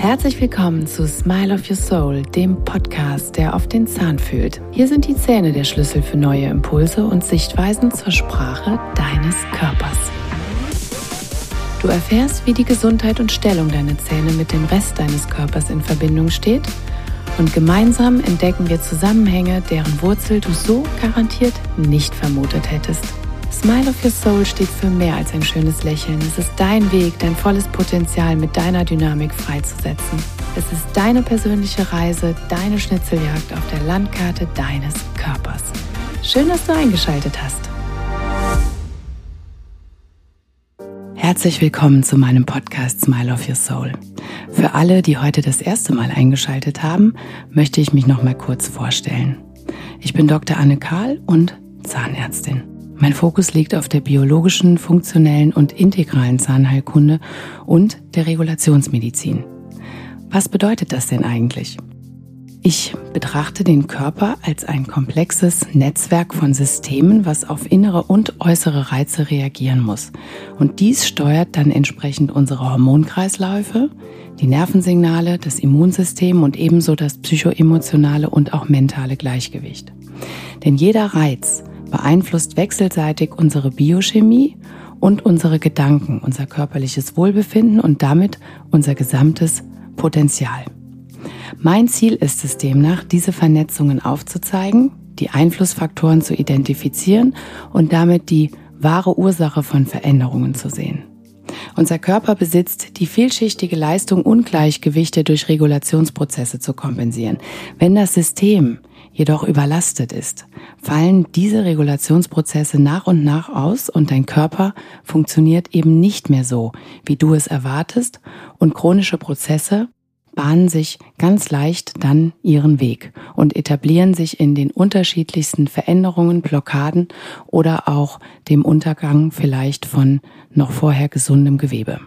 Herzlich willkommen zu Smile of Your Soul, dem Podcast, der auf den Zahn fühlt. Hier sind die Zähne der Schlüssel für neue Impulse und Sichtweisen zur Sprache deines Körpers. Du erfährst, wie die Gesundheit und Stellung deiner Zähne mit dem Rest deines Körpers in Verbindung steht und gemeinsam entdecken wir Zusammenhänge, deren Wurzel du so garantiert nicht vermutet hättest. Smile of Your Soul steht für mehr als ein schönes Lächeln. Es ist dein Weg, dein volles Potenzial mit deiner Dynamik freizusetzen. Es ist deine persönliche Reise, deine Schnitzeljagd auf der Landkarte deines Körpers. Schön, dass du eingeschaltet hast. Herzlich willkommen zu meinem Podcast Smile of Your Soul. Für alle, die heute das erste Mal eingeschaltet haben, möchte ich mich noch mal kurz vorstellen. Ich bin Dr. Anne Karl und Zahnärztin. Mein Fokus liegt auf der biologischen, funktionellen und integralen Zahnheilkunde und der Regulationsmedizin. Was bedeutet das denn eigentlich? Ich betrachte den Körper als ein komplexes Netzwerk von Systemen, was auf innere und äußere Reize reagieren muss. Und dies steuert dann entsprechend unsere Hormonkreisläufe, die Nervensignale, das Immunsystem und ebenso das psychoemotionale und auch mentale Gleichgewicht. Denn jeder Reiz beeinflusst wechselseitig unsere Biochemie und unsere Gedanken, unser körperliches Wohlbefinden und damit unser gesamtes Potenzial. Mein Ziel ist es demnach, diese Vernetzungen aufzuzeigen, die Einflussfaktoren zu identifizieren und damit die wahre Ursache von Veränderungen zu sehen. Unser Körper besitzt die vielschichtige Leistung, Ungleichgewichte durch Regulationsprozesse zu kompensieren. Wenn das System jedoch überlastet ist, fallen diese Regulationsprozesse nach und nach aus und dein Körper funktioniert eben nicht mehr so, wie du es erwartest und chronische Prozesse bahnen sich ganz leicht dann ihren Weg und etablieren sich in den unterschiedlichsten Veränderungen, Blockaden oder auch dem Untergang vielleicht von noch vorher gesundem Gewebe.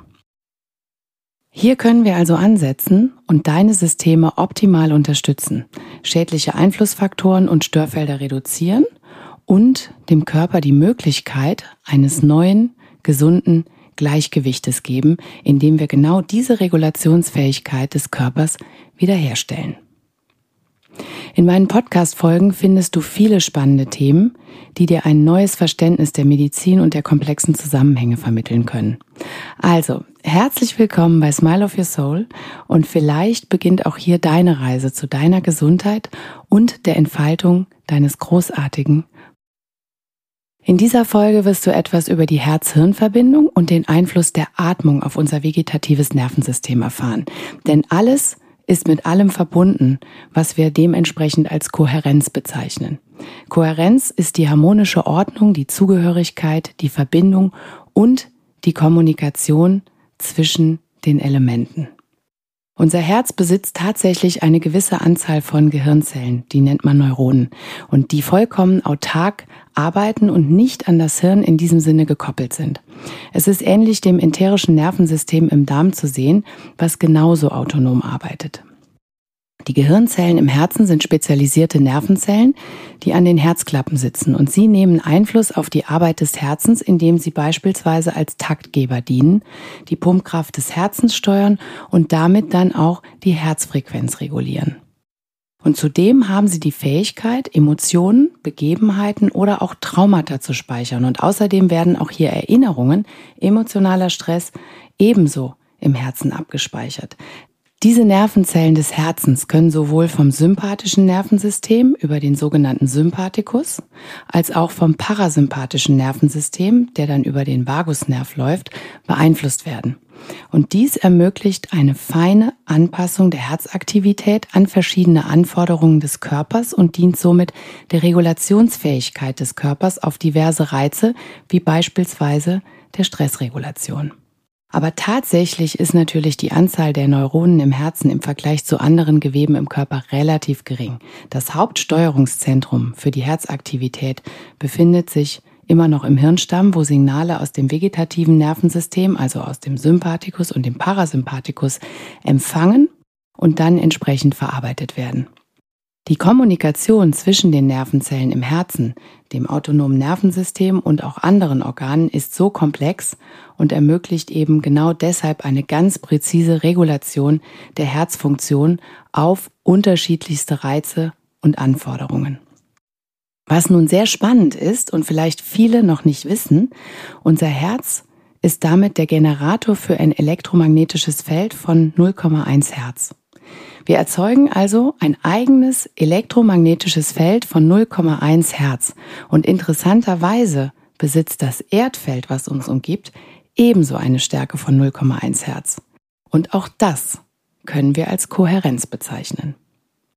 Hier können wir also ansetzen und deine Systeme optimal unterstützen, schädliche Einflussfaktoren und Störfelder reduzieren und dem Körper die Möglichkeit eines neuen, gesunden Gleichgewichtes geben, indem wir genau diese Regulationsfähigkeit des Körpers wiederherstellen. In meinen Podcast-Folgen findest du viele spannende Themen, die dir ein neues Verständnis der Medizin und der komplexen Zusammenhänge vermitteln können. Also, herzlich willkommen bei Smile of Your Soul und vielleicht beginnt auch hier deine Reise zu deiner Gesundheit und der Entfaltung deines großartigen in dieser Folge wirst du etwas über die Herz-Hirn-Verbindung und den Einfluss der Atmung auf unser vegetatives Nervensystem erfahren. Denn alles ist mit allem verbunden, was wir dementsprechend als Kohärenz bezeichnen. Kohärenz ist die harmonische Ordnung, die Zugehörigkeit, die Verbindung und die Kommunikation zwischen den Elementen. Unser Herz besitzt tatsächlich eine gewisse Anzahl von Gehirnzellen, die nennt man Neuronen, und die vollkommen autark arbeiten und nicht an das Hirn in diesem Sinne gekoppelt sind. Es ist ähnlich dem enterischen Nervensystem im Darm zu sehen, was genauso autonom arbeitet. Die Gehirnzellen im Herzen sind spezialisierte Nervenzellen, die an den Herzklappen sitzen und sie nehmen Einfluss auf die Arbeit des Herzens, indem sie beispielsweise als Taktgeber dienen, die Pumpkraft des Herzens steuern und damit dann auch die Herzfrequenz regulieren. Und zudem haben sie die Fähigkeit, Emotionen, Begebenheiten oder auch Traumata zu speichern. Und außerdem werden auch hier Erinnerungen, emotionaler Stress ebenso im Herzen abgespeichert. Diese Nervenzellen des Herzens können sowohl vom sympathischen Nervensystem über den sogenannten Sympathikus als auch vom parasympathischen Nervensystem, der dann über den Vagusnerv läuft, beeinflusst werden. Und dies ermöglicht eine feine Anpassung der Herzaktivität an verschiedene Anforderungen des Körpers und dient somit der Regulationsfähigkeit des Körpers auf diverse Reize, wie beispielsweise der Stressregulation. Aber tatsächlich ist natürlich die Anzahl der Neuronen im Herzen im Vergleich zu anderen Geweben im Körper relativ gering. Das Hauptsteuerungszentrum für die Herzaktivität befindet sich immer noch im Hirnstamm, wo Signale aus dem vegetativen Nervensystem, also aus dem Sympathikus und dem Parasympathikus, empfangen und dann entsprechend verarbeitet werden. Die Kommunikation zwischen den Nervenzellen im Herzen, dem autonomen Nervensystem und auch anderen Organen ist so komplex und ermöglicht eben genau deshalb eine ganz präzise Regulation der Herzfunktion auf unterschiedlichste Reize und Anforderungen. Was nun sehr spannend ist und vielleicht viele noch nicht wissen, unser Herz ist damit der Generator für ein elektromagnetisches Feld von 0,1 Hertz. Wir erzeugen also ein eigenes elektromagnetisches Feld von 0,1 Hertz. Und interessanterweise besitzt das Erdfeld, was uns umgibt, ebenso eine Stärke von 0,1 Hertz. Und auch das können wir als Kohärenz bezeichnen.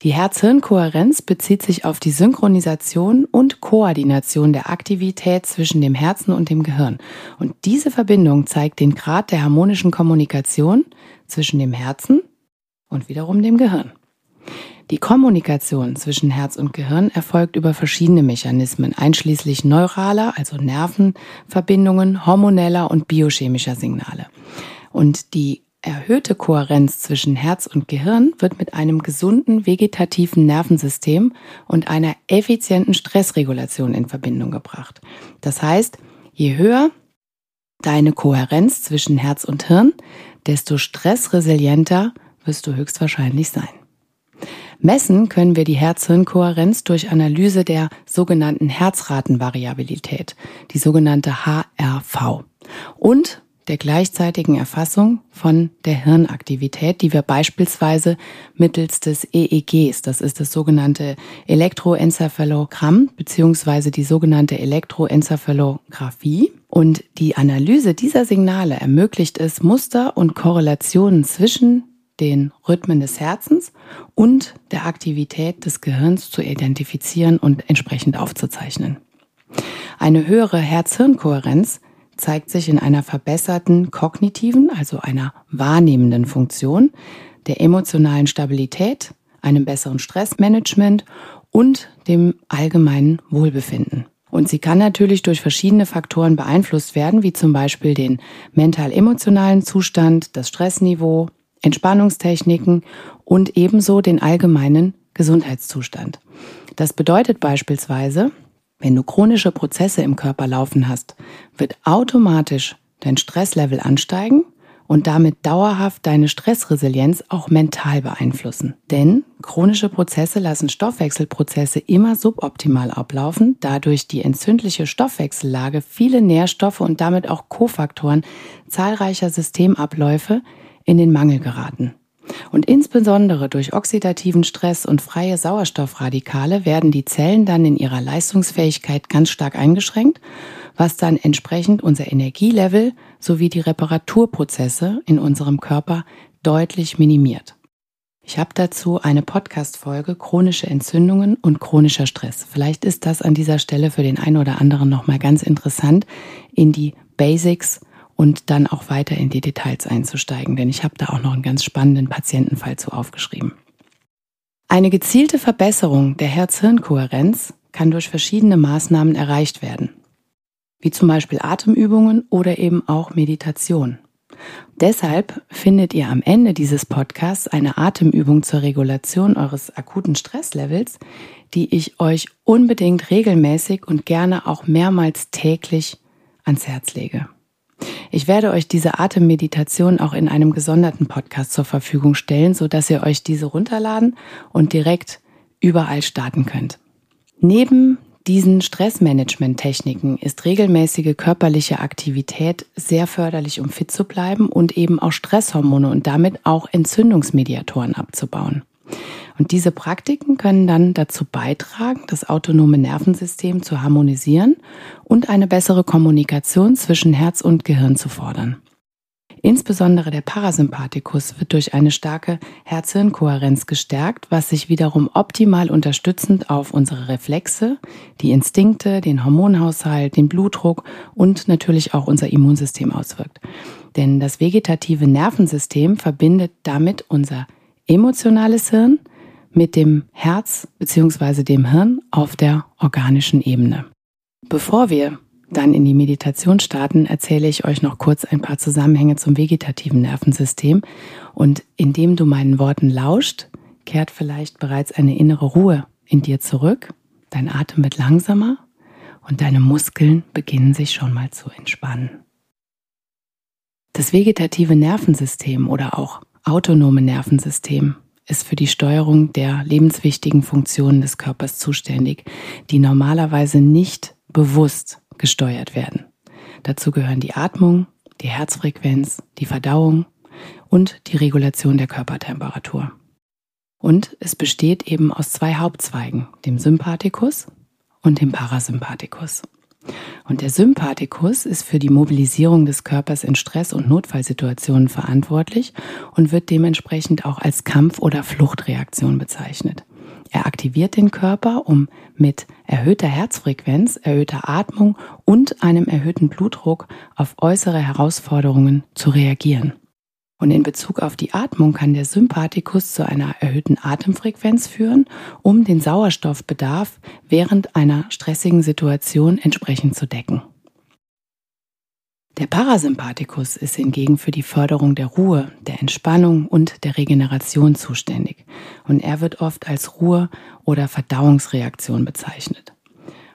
Die Herz-Hirn-Kohärenz bezieht sich auf die Synchronisation und Koordination der Aktivität zwischen dem Herzen und dem Gehirn. Und diese Verbindung zeigt den Grad der harmonischen Kommunikation zwischen dem Herzen und wiederum dem Gehirn. Die Kommunikation zwischen Herz und Gehirn erfolgt über verschiedene Mechanismen, einschließlich neuraler, also Nervenverbindungen, hormoneller und biochemischer Signale. Und die erhöhte Kohärenz zwischen Herz und Gehirn wird mit einem gesunden vegetativen Nervensystem und einer effizienten Stressregulation in Verbindung gebracht. Das heißt, je höher deine Kohärenz zwischen Herz und Hirn, desto stressresilienter wirst du höchstwahrscheinlich sein. Messen können wir die Herz-Hirn-Kohärenz durch Analyse der sogenannten Herzratenvariabilität, die sogenannte HRV, und der gleichzeitigen Erfassung von der Hirnaktivität, die wir beispielsweise mittels des EEGs, das ist das sogenannte Elektroenzephalogramm beziehungsweise die sogenannte Elektroenzephalographie. Und die Analyse dieser Signale ermöglicht es, Muster und Korrelationen zwischen den Rhythmen des Herzens und der Aktivität des Gehirns zu identifizieren und entsprechend aufzuzeichnen. Eine höhere Herz-Hirn-Kohärenz zeigt sich in einer verbesserten kognitiven, also einer wahrnehmenden Funktion, der emotionalen Stabilität, einem besseren Stressmanagement und dem allgemeinen Wohlbefinden. Und sie kann natürlich durch verschiedene Faktoren beeinflusst werden, wie zum Beispiel den mental-emotionalen Zustand, das Stressniveau, Entspannungstechniken und ebenso den allgemeinen Gesundheitszustand. Das bedeutet beispielsweise, wenn du chronische Prozesse im Körper laufen hast, wird automatisch dein Stresslevel ansteigen und damit dauerhaft deine Stressresilienz auch mental beeinflussen. Denn chronische Prozesse lassen Stoffwechselprozesse immer suboptimal ablaufen, dadurch die entzündliche Stoffwechsellage viele Nährstoffe und damit auch Kofaktoren zahlreicher Systemabläufe in den Mangel geraten. Und insbesondere durch oxidativen Stress und freie Sauerstoffradikale werden die Zellen dann in ihrer Leistungsfähigkeit ganz stark eingeschränkt, was dann entsprechend unser Energielevel sowie die Reparaturprozesse in unserem Körper deutlich minimiert. Ich habe dazu eine Podcast-Folge chronische Entzündungen und chronischer Stress. Vielleicht ist das an dieser Stelle für den einen oder anderen nochmal ganz interessant, in die Basics und dann auch weiter in die Details einzusteigen, denn ich habe da auch noch einen ganz spannenden Patientenfall zu aufgeschrieben. Eine gezielte Verbesserung der Herz-Hirn-Kohärenz kann durch verschiedene Maßnahmen erreicht werden, wie zum Beispiel Atemübungen oder eben auch Meditation. Deshalb findet ihr am Ende dieses Podcasts eine Atemübung zur Regulation eures akuten Stresslevels, die ich euch unbedingt regelmäßig und gerne auch mehrmals täglich ans Herz lege. Ich werde euch diese Atemmeditation auch in einem gesonderten Podcast zur Verfügung stellen, so dass ihr euch diese runterladen und direkt überall starten könnt. Neben diesen Stressmanagement-Techniken ist regelmäßige körperliche Aktivität sehr förderlich, um fit zu bleiben und eben auch Stresshormone und damit auch Entzündungsmediatoren abzubauen. Und diese Praktiken können dann dazu beitragen, das autonome Nervensystem zu harmonisieren und eine bessere Kommunikation zwischen Herz und Gehirn zu fordern. Insbesondere der Parasympathikus wird durch eine starke Herz-Hirn-Kohärenz gestärkt, was sich wiederum optimal unterstützend auf unsere Reflexe, die Instinkte, den Hormonhaushalt, den Blutdruck und natürlich auch unser Immunsystem auswirkt. Denn das vegetative Nervensystem verbindet damit unser emotionales Hirn mit dem Herz bzw. dem Hirn auf der organischen Ebene. Bevor wir dann in die Meditation starten, erzähle ich euch noch kurz ein paar Zusammenhänge zum vegetativen Nervensystem. Und indem du meinen Worten lauscht, kehrt vielleicht bereits eine innere Ruhe in dir zurück, dein Atem wird langsamer und deine Muskeln beginnen sich schon mal zu entspannen. Das vegetative Nervensystem oder auch autonome Nervensystem ist für die Steuerung der lebenswichtigen Funktionen des Körpers zuständig, die normalerweise nicht bewusst gesteuert werden. Dazu gehören die Atmung, die Herzfrequenz, die Verdauung und die Regulation der Körpertemperatur. Und es besteht eben aus zwei Hauptzweigen, dem Sympathikus und dem Parasympathikus. Und der Sympathikus ist für die Mobilisierung des Körpers in Stress- und Notfallsituationen verantwortlich und wird dementsprechend auch als Kampf- oder Fluchtreaktion bezeichnet. Er aktiviert den Körper, um mit erhöhter Herzfrequenz, erhöhter Atmung und einem erhöhten Blutdruck auf äußere Herausforderungen zu reagieren. Und in Bezug auf die Atmung kann der Sympathikus zu einer erhöhten Atemfrequenz führen, um den Sauerstoffbedarf während einer stressigen Situation entsprechend zu decken. Der Parasympathikus ist hingegen für die Förderung der Ruhe, der Entspannung und der Regeneration zuständig. Und er wird oft als Ruhe- oder Verdauungsreaktion bezeichnet.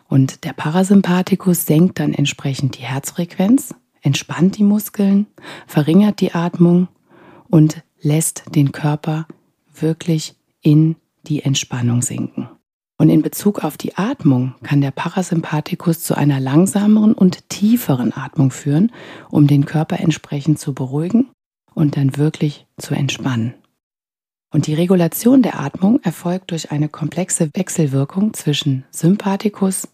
Und der Parasympathikus senkt dann entsprechend die Herzfrequenz, entspannt die Muskeln, verringert die Atmung und lässt den Körper wirklich in die Entspannung sinken. Und in Bezug auf die Atmung kann der Parasympathikus zu einer langsameren und tieferen Atmung führen, um den Körper entsprechend zu beruhigen und dann wirklich zu entspannen. Und die Regulation der Atmung erfolgt durch eine komplexe Wechselwirkung zwischen Sympathikus,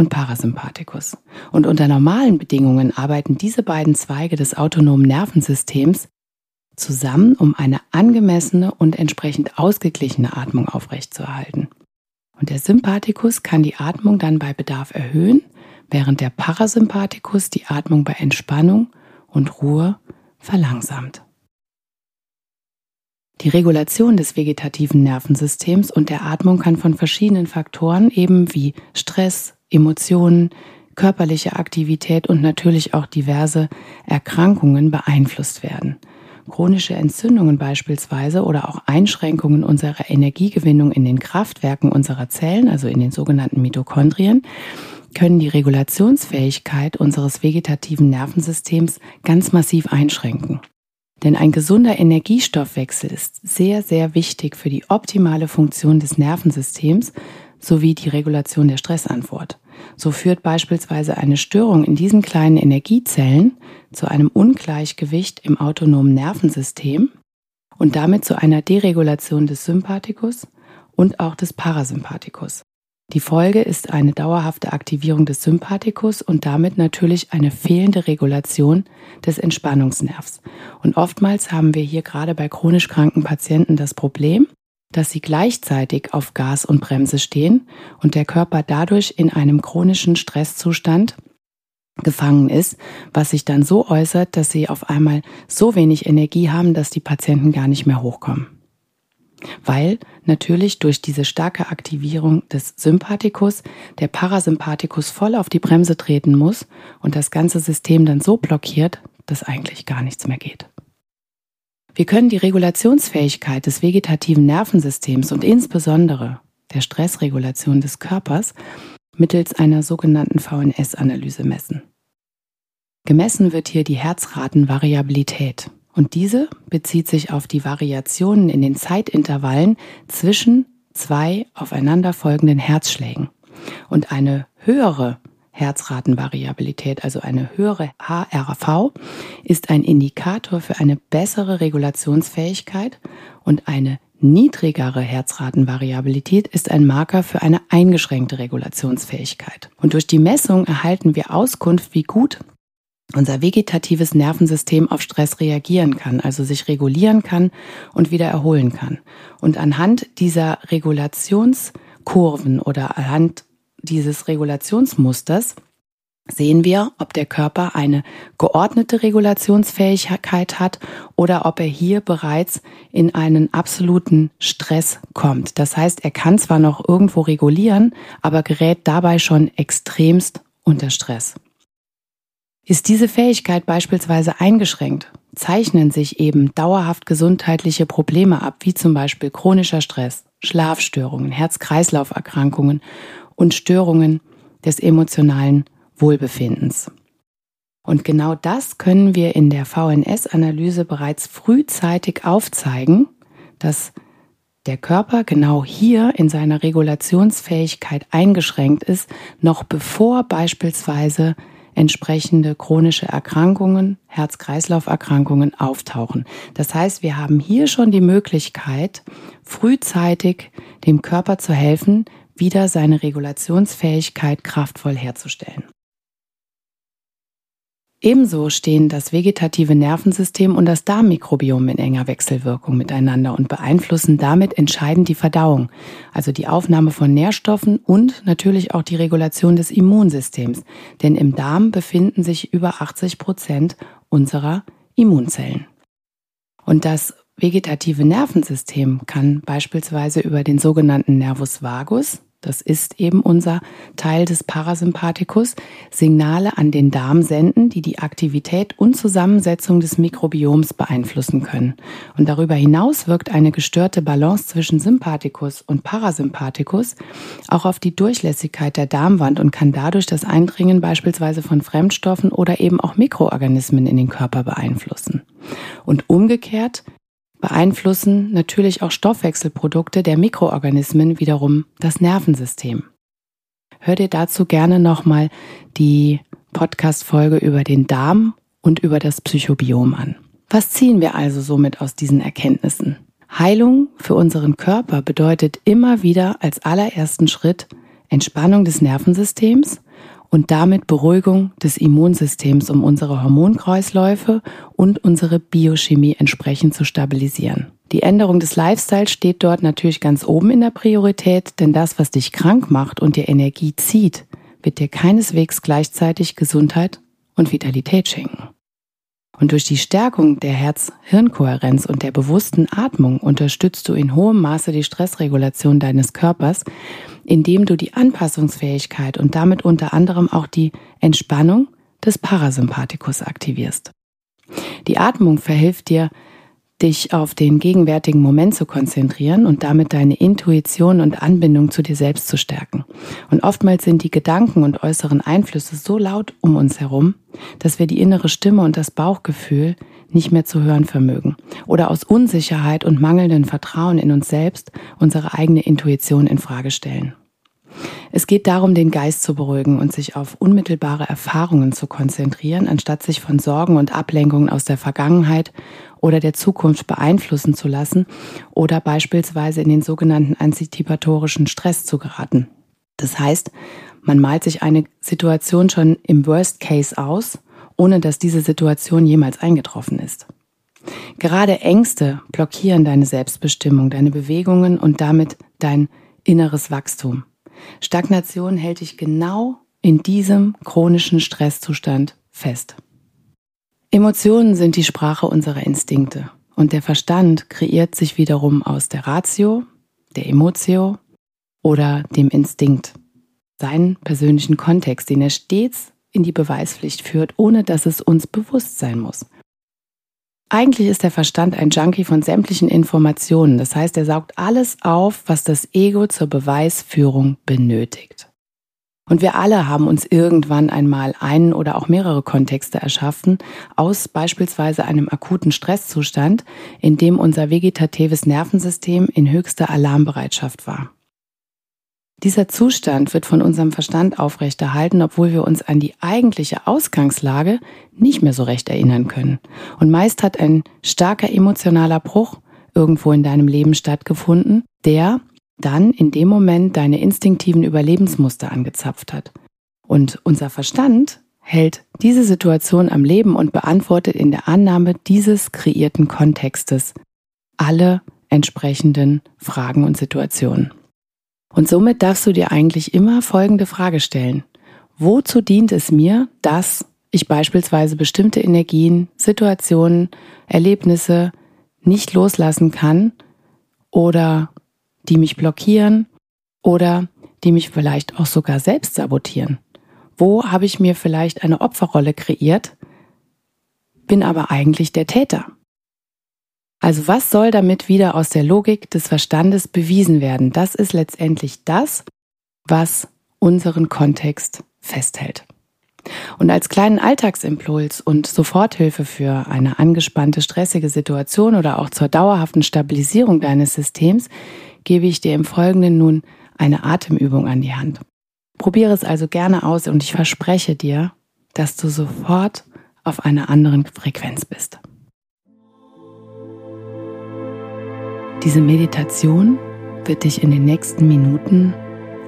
und Parasympathikus. Und unter normalen Bedingungen arbeiten diese beiden Zweige des autonomen Nervensystems zusammen, um eine angemessene und entsprechend ausgeglichene Atmung aufrechtzuerhalten. Und der Sympathikus kann die Atmung dann bei Bedarf erhöhen, während der Parasympathikus die Atmung bei Entspannung und Ruhe verlangsamt. Die Regulation des vegetativen Nervensystems und der Atmung kann von verschiedenen Faktoren eben wie Stress, Emotionen, körperliche Aktivität und natürlich auch diverse Erkrankungen beeinflusst werden. Chronische Entzündungen beispielsweise oder auch Einschränkungen unserer Energiegewinnung in den Kraftwerken unserer Zellen, also in den sogenannten Mitochondrien, können die Regulationsfähigkeit unseres vegetativen Nervensystems ganz massiv einschränken. Denn ein gesunder Energiestoffwechsel ist sehr, sehr wichtig für die optimale Funktion des Nervensystems sowie die Regulation der Stressantwort. So führt beispielsweise eine Störung in diesen kleinen Energiezellen zu einem Ungleichgewicht im autonomen Nervensystem und damit zu einer Deregulation des Sympathikus und auch des Parasympathikus. Die Folge ist eine dauerhafte Aktivierung des Sympathikus und damit natürlich eine fehlende Regulation des Entspannungsnervs. Und oftmals haben wir hier gerade bei chronisch kranken Patienten das Problem, dass sie gleichzeitig auf Gas und Bremse stehen und der Körper dadurch in einem chronischen Stresszustand gefangen ist, was sich dann so äußert, dass sie auf einmal so wenig Energie haben, dass die Patienten gar nicht mehr hochkommen. Weil natürlich durch diese starke Aktivierung des Sympathikus der Parasympathikus voll auf die Bremse treten muss und das ganze System dann so blockiert, dass eigentlich gar nichts mehr geht. Wir können die Regulationsfähigkeit des vegetativen Nervensystems und insbesondere der Stressregulation des Körpers mittels einer sogenannten VNS-Analyse messen. Gemessen wird hier die Herzratenvariabilität und diese bezieht sich auf die Variationen in den Zeitintervallen zwischen zwei aufeinanderfolgenden Herzschlägen. Und eine höhere Herzratenvariabilität, also eine höhere HRV, ist ein Indikator für eine bessere Regulationsfähigkeit und eine niedrigere Herzratenvariabilität ist ein Marker für eine eingeschränkte Regulationsfähigkeit. Und durch die Messung erhalten wir Auskunft, wie gut unser vegetatives Nervensystem auf Stress reagieren kann, also sich regulieren kann und wieder erholen kann. Und anhand dieser Regulationskurven oder anhand dieses Regulationsmusters sehen wir, ob der Körper eine geordnete Regulationsfähigkeit hat oder ob er hier bereits in einen absoluten Stress kommt. Das heißt, er kann zwar noch irgendwo regulieren, aber gerät dabei schon extremst unter Stress. Ist diese Fähigkeit beispielsweise eingeschränkt, zeichnen sich eben dauerhaft gesundheitliche Probleme ab, wie zum Beispiel chronischer Stress, Schlafstörungen, Herz-Kreislauf-Erkrankungen und Störungen des emotionalen Wohlbefindens. Und genau das können wir in der VNS-Analyse bereits frühzeitig aufzeigen, dass der Körper genau hier in seiner Regulationsfähigkeit eingeschränkt ist, noch bevor beispielsweise entsprechende chronische Erkrankungen, Herz-Kreislauf-Erkrankungen auftauchen. Das heißt, wir haben hier schon die Möglichkeit, frühzeitig dem Körper zu helfen, wieder seine Regulationsfähigkeit kraftvoll herzustellen. Ebenso stehen das vegetative Nervensystem und das Darmmikrobiom in enger Wechselwirkung miteinander und beeinflussen damit entscheidend die Verdauung, also die Aufnahme von Nährstoffen und natürlich auch die Regulation des Immunsystems. Denn im Darm befinden sich über 80 Prozent unserer Immunzellen. Und das vegetative Nervensystem kann beispielsweise über den sogenannten Nervus vagus, das ist eben unser Teil des Parasympathikus, Signale an den Darm senden, die die Aktivität und Zusammensetzung des Mikrobioms beeinflussen können. Und darüber hinaus wirkt eine gestörte Balance zwischen Sympathikus und Parasympathikus auch auf die Durchlässigkeit der Darmwand und kann dadurch das Eindringen beispielsweise von Fremdstoffen oder eben auch Mikroorganismen in den Körper beeinflussen. Und umgekehrt beeinflussen natürlich auch Stoffwechselprodukte der Mikroorganismen wiederum das Nervensystem. Hör dir dazu gerne nochmal die Podcast-Folge über den Darm und über das Psychobiom an. Was ziehen wir also somit aus diesen Erkenntnissen? Heilung für unseren Körper bedeutet immer wieder als allerersten Schritt Entspannung des Nervensystems und damit Beruhigung des Immunsystems, um unsere Hormonkreisläufe und unsere Biochemie entsprechend zu stabilisieren. Die Änderung des Lifestyles steht dort natürlich ganz oben in der Priorität, denn das, was dich krank macht und dir Energie zieht, wird dir keineswegs gleichzeitig Gesundheit und Vitalität schenken. Und durch die Stärkung der Herz-Hirn-Kohärenz und der bewussten Atmung unterstützt du in hohem Maße die Stressregulation deines Körpers, indem du die Anpassungsfähigkeit und damit unter anderem auch die Entspannung des Parasympathikus aktivierst. Die Atmung verhilft dir, dich auf den gegenwärtigen Moment zu konzentrieren und damit deine Intuition und Anbindung zu dir selbst zu stärken. Und oftmals sind die Gedanken und äußeren Einflüsse so laut um uns herum, dass wir die innere Stimme und das Bauchgefühl nicht mehr zu hören vermögen oder aus Unsicherheit und mangelndem Vertrauen in uns selbst unsere eigene Intuition in Frage stellen. Es geht darum, den Geist zu beruhigen und sich auf unmittelbare Erfahrungen zu konzentrieren, anstatt sich von Sorgen und Ablenkungen aus der Vergangenheit oder der Zukunft beeinflussen zu lassen oder beispielsweise in den sogenannten antizipatorischen Stress zu geraten. Das heißt, man malt sich eine Situation schon im Worst Case aus, ohne dass diese Situation jemals eingetroffen ist. Gerade Ängste blockieren deine Selbstbestimmung, deine Bewegungen und damit dein inneres Wachstum. Stagnation hält dich genau in diesem chronischen Stresszustand fest. Emotionen sind die Sprache unserer Instinkte und der Verstand kreiert sich wiederum aus der Ratio, der Emotio oder dem Instinkt, seinen persönlichen Kontext, den er stets in die Beweispflicht führt, ohne dass es uns bewusst sein muss. Eigentlich ist der Verstand ein Junkie von sämtlichen Informationen. Das heißt, er saugt alles auf, was das Ego zur Beweisführung benötigt. Und wir alle haben uns irgendwann einmal einen oder auch mehrere Kontexte erschaffen, aus beispielsweise einem akuten Stresszustand, in dem unser vegetatives Nervensystem in höchster Alarmbereitschaft war. Dieser Zustand wird von unserem Verstand aufrechterhalten, obwohl wir uns an die eigentliche Ausgangslage nicht mehr so recht erinnern können. Und meist hat ein starker emotionaler Bruch irgendwo in deinem Leben stattgefunden, der dann in dem Moment deine instinktiven Überlebensmuster angezapft hat. Und unser Verstand hält diese Situation am Leben und beantwortet in der Annahme dieses kreierten Kontextes alle entsprechenden Fragen und Situationen. Und somit darfst du dir eigentlich immer folgende Frage stellen. Wozu dient es mir, dass ich beispielsweise bestimmte Energien, Situationen, Erlebnisse nicht loslassen kann oder die mich blockieren oder die mich vielleicht auch sogar selbst sabotieren? Wo habe ich mir vielleicht eine Opferrolle kreiert, bin aber eigentlich der Täter? Also was soll damit wieder aus der Logik des Verstandes bewiesen werden? Das ist letztendlich das, was unseren Kontext festhält. Und als kleinen Alltagsimpuls und Soforthilfe für eine angespannte, stressige Situation oder auch zur dauerhaften Stabilisierung deines Systems gebe ich dir im Folgenden nun eine Atemübung an die Hand. Probiere es also gerne aus und ich verspreche dir, dass du sofort auf einer anderen Frequenz bist. Diese Meditation wird dich in den nächsten Minuten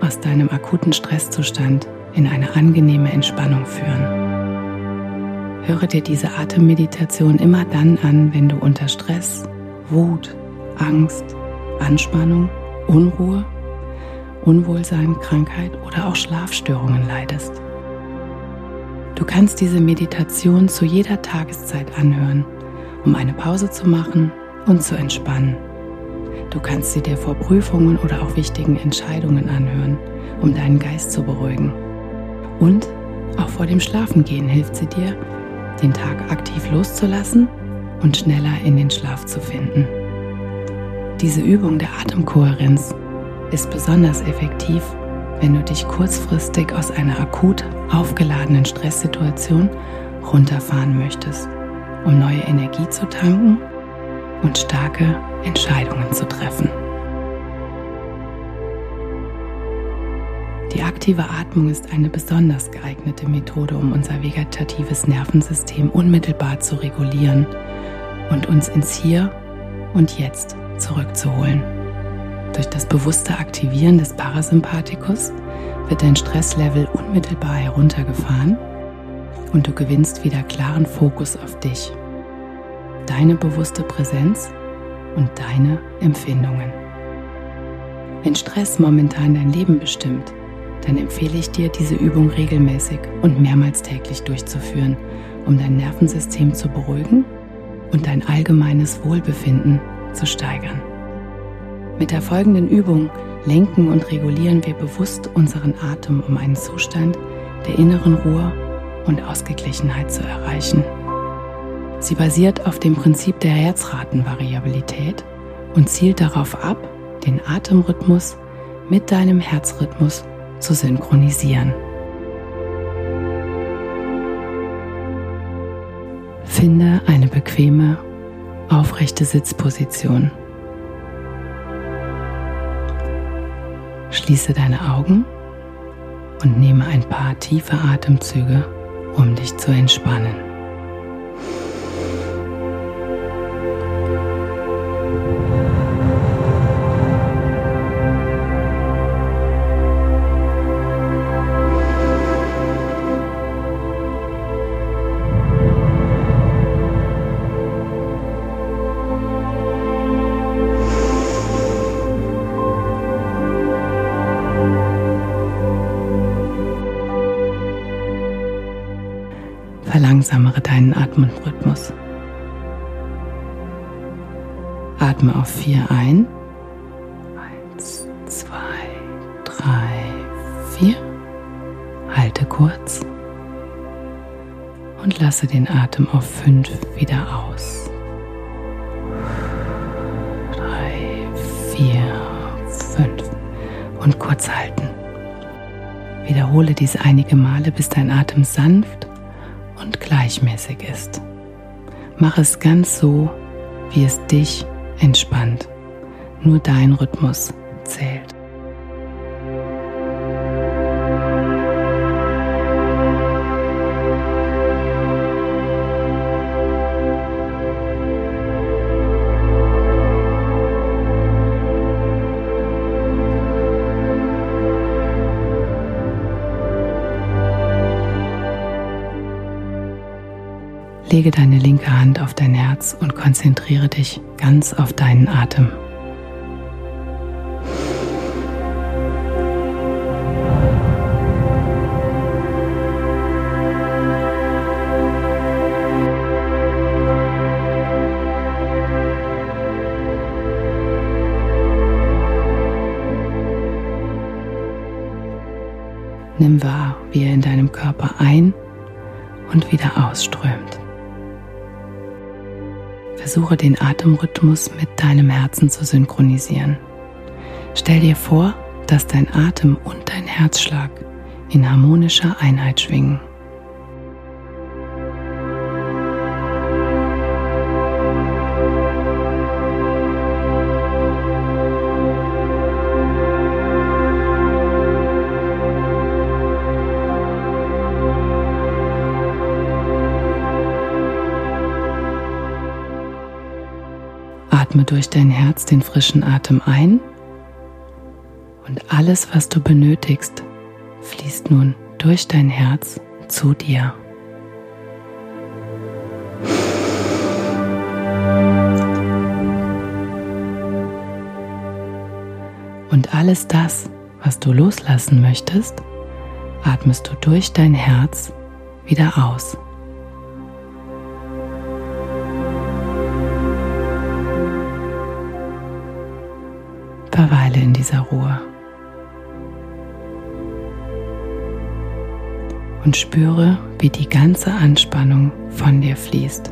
aus deinem akuten Stresszustand in eine angenehme Entspannung führen. Höre dir diese Atemmeditation immer dann an, wenn du unter Stress, Wut, Angst, Anspannung, Unruhe, Unwohlsein, Krankheit oder auch Schlafstörungen leidest. Du kannst diese Meditation zu jeder Tageszeit anhören, um eine Pause zu machen und zu entspannen. Du kannst sie dir vor Prüfungen oder auch wichtigen Entscheidungen anhören, um deinen Geist zu beruhigen. Und auch vor dem Schlafengehen hilft sie dir, den Tag aktiv loszulassen und schneller in den Schlaf zu finden. Diese Übung der Atemkohärenz ist besonders effektiv, wenn du dich kurzfristig aus einer akut aufgeladenen Stresssituation runterfahren möchtest, um neue Energie zu tanken und starke Entscheidungen zu treffen. Die aktive Atmung ist eine besonders geeignete Methode, um unser vegetatives Nervensystem unmittelbar zu regulieren und uns ins Hier und Jetzt zurückzuholen. Durch das bewusste Aktivieren des Parasympathikus wird dein Stresslevel unmittelbar heruntergefahren und du gewinnst wieder klaren Fokus auf dich, deine bewusste Präsenz und deine Empfindungen. Wenn Stress momentan dein Leben bestimmt, dann empfehle ich dir, diese Übung regelmäßig und mehrmals täglich durchzuführen, um dein Nervensystem zu beruhigen und dein allgemeines Wohlbefinden zu steigern. Mit der folgenden Übung lenken und regulieren wir bewusst unseren Atem, um einen Zustand der inneren Ruhe und Ausgeglichenheit zu erreichen. Sie basiert auf dem Prinzip der Herzratenvariabilität und zielt darauf ab, den Atemrhythmus mit deinem Herzrhythmus zu synchronisieren. Finde eine bequeme, aufrechte Sitzposition. Schließe deine Augen und nehme ein paar tiefe Atemzüge, um dich zu entspannen. Vier ein. Eins, zwei, drei, vier. Halte kurz und lasse den Atem auf fünf wieder aus. Drei, vier, fünf und kurz halten. Wiederhole dies einige Male, bis dein Atem sanft und gleichmäßig ist. Mach es ganz so, wie es dich entspannt. Nur dein Rhythmus zählt. Lege deine linke Hand auf dein Herz und konzentriere dich ganz auf deinen Atem. Nimm wahr, wie er in deinem Körper ein und wieder ausströmt. Versuche den Atemrhythmus mit deinem Herzen zu synchronisieren. Stell dir vor, dass dein Atem und dein Herzschlag in harmonischer Einheit schwingen. Durch dein Herz den frischen Atem ein und alles, was du benötigst, fließt nun durch dein Herz zu dir. Und alles das, was du loslassen möchtest, atmest du durch dein Herz wieder aus. Verweile in dieser Ruhe. Und spüre, wie die ganze Anspannung von dir fließt.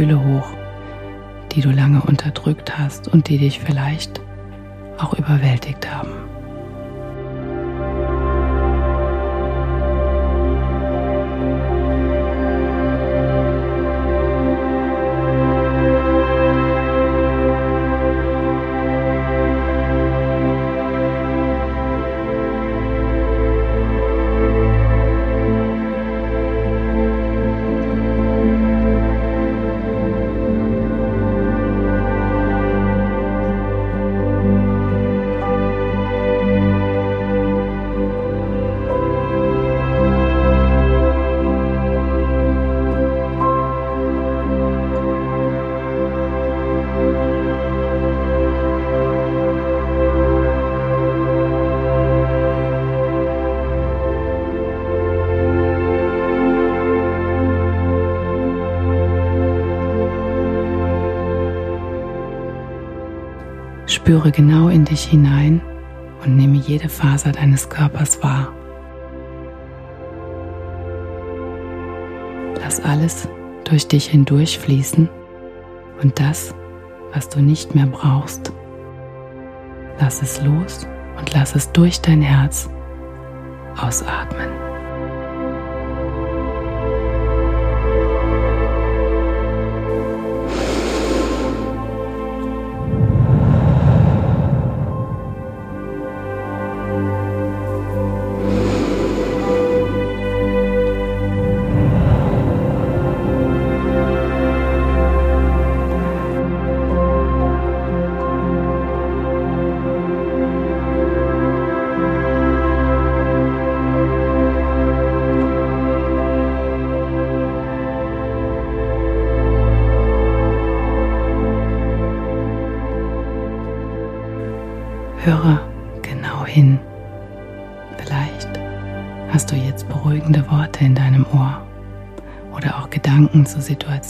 Gefühle hoch, die du lange unterdrückt hast und die dich vielleicht auch überwältigt haben. Spüre genau in dich hinein und nehme jede Faser deines Körpers wahr. Lass alles durch dich hindurch fließen und das, was du nicht mehr brauchst, lass es los und lass es durch dein Herz ausatmen.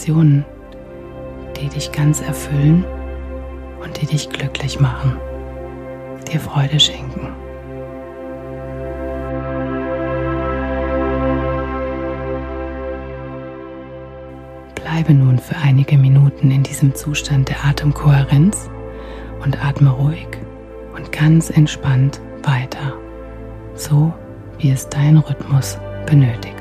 Zu Situationen, die dich ganz erfüllen und die dich glücklich machen, dir Freude schenken. Bleibe nun für einige Minuten in diesem Zustand der Atemkohärenz und atme ruhig und ganz entspannt weiter, so wie es dein Rhythmus benötigt.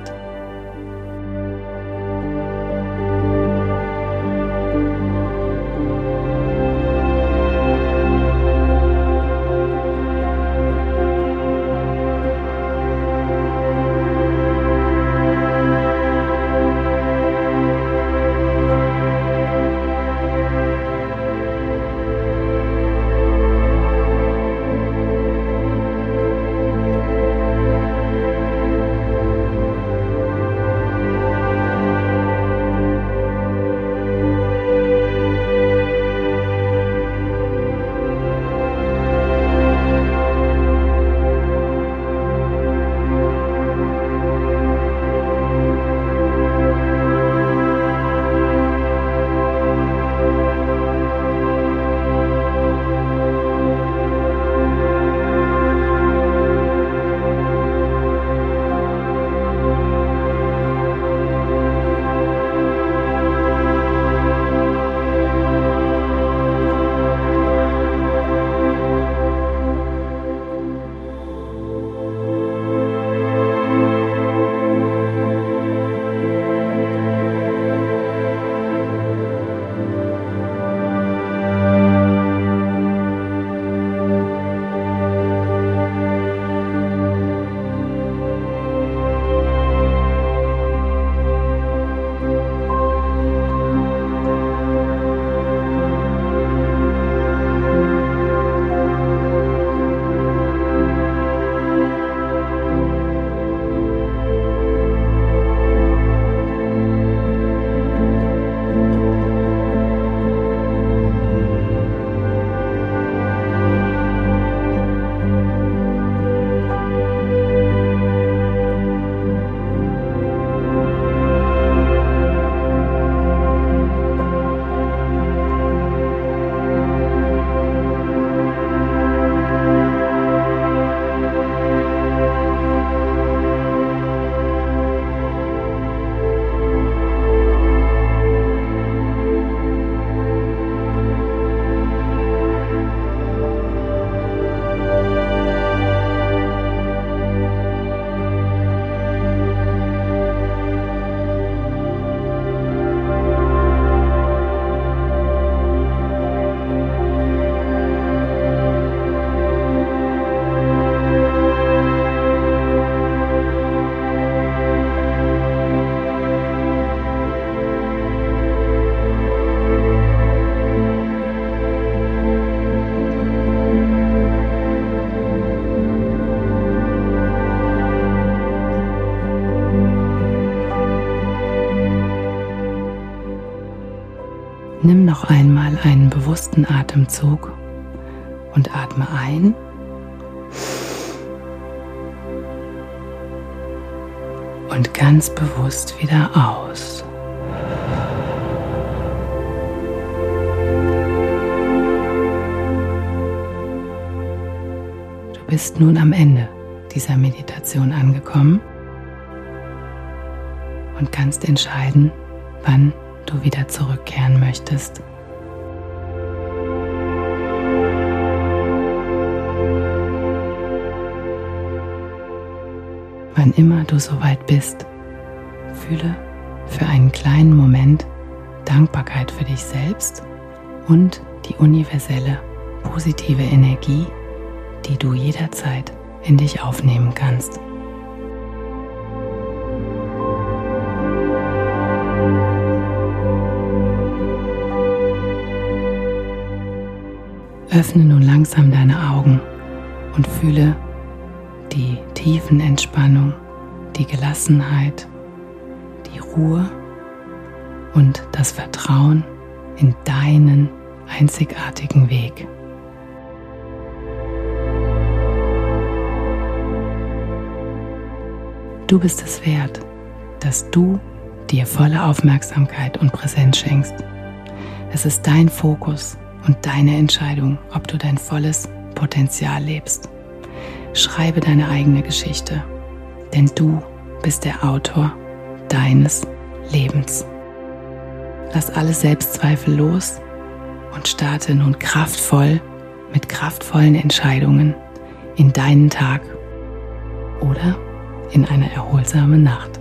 Bewussten Atemzug und atme ein. Und ganz bewusst wieder aus. Du bist nun am Ende dieser Meditation angekommen und kannst entscheiden, wann du wieder zurückkehren möchtest. Wann immer du soweit bist, fühle für einen kleinen Moment Dankbarkeit für dich selbst und die universelle positive Energie, die du jederzeit in dich aufnehmen kannst. Öffne nun langsam deine Augen und fühle die tiefen Entspannung, die Gelassenheit, die Ruhe und das Vertrauen in deinen einzigartigen Weg. Du bist es wert, dass du dir volle Aufmerksamkeit und Präsenz schenkst. Es ist dein Fokus und deine Entscheidung, ob du dein volles Potenzial lebst. Schreibe deine eigene Geschichte, denn du bist der Autor deines Lebens. Lass alle Selbstzweifel los und starte nun kraftvoll mit kraftvollen Entscheidungen in deinen Tag oder in eine erholsame Nacht.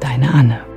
Deine Anne.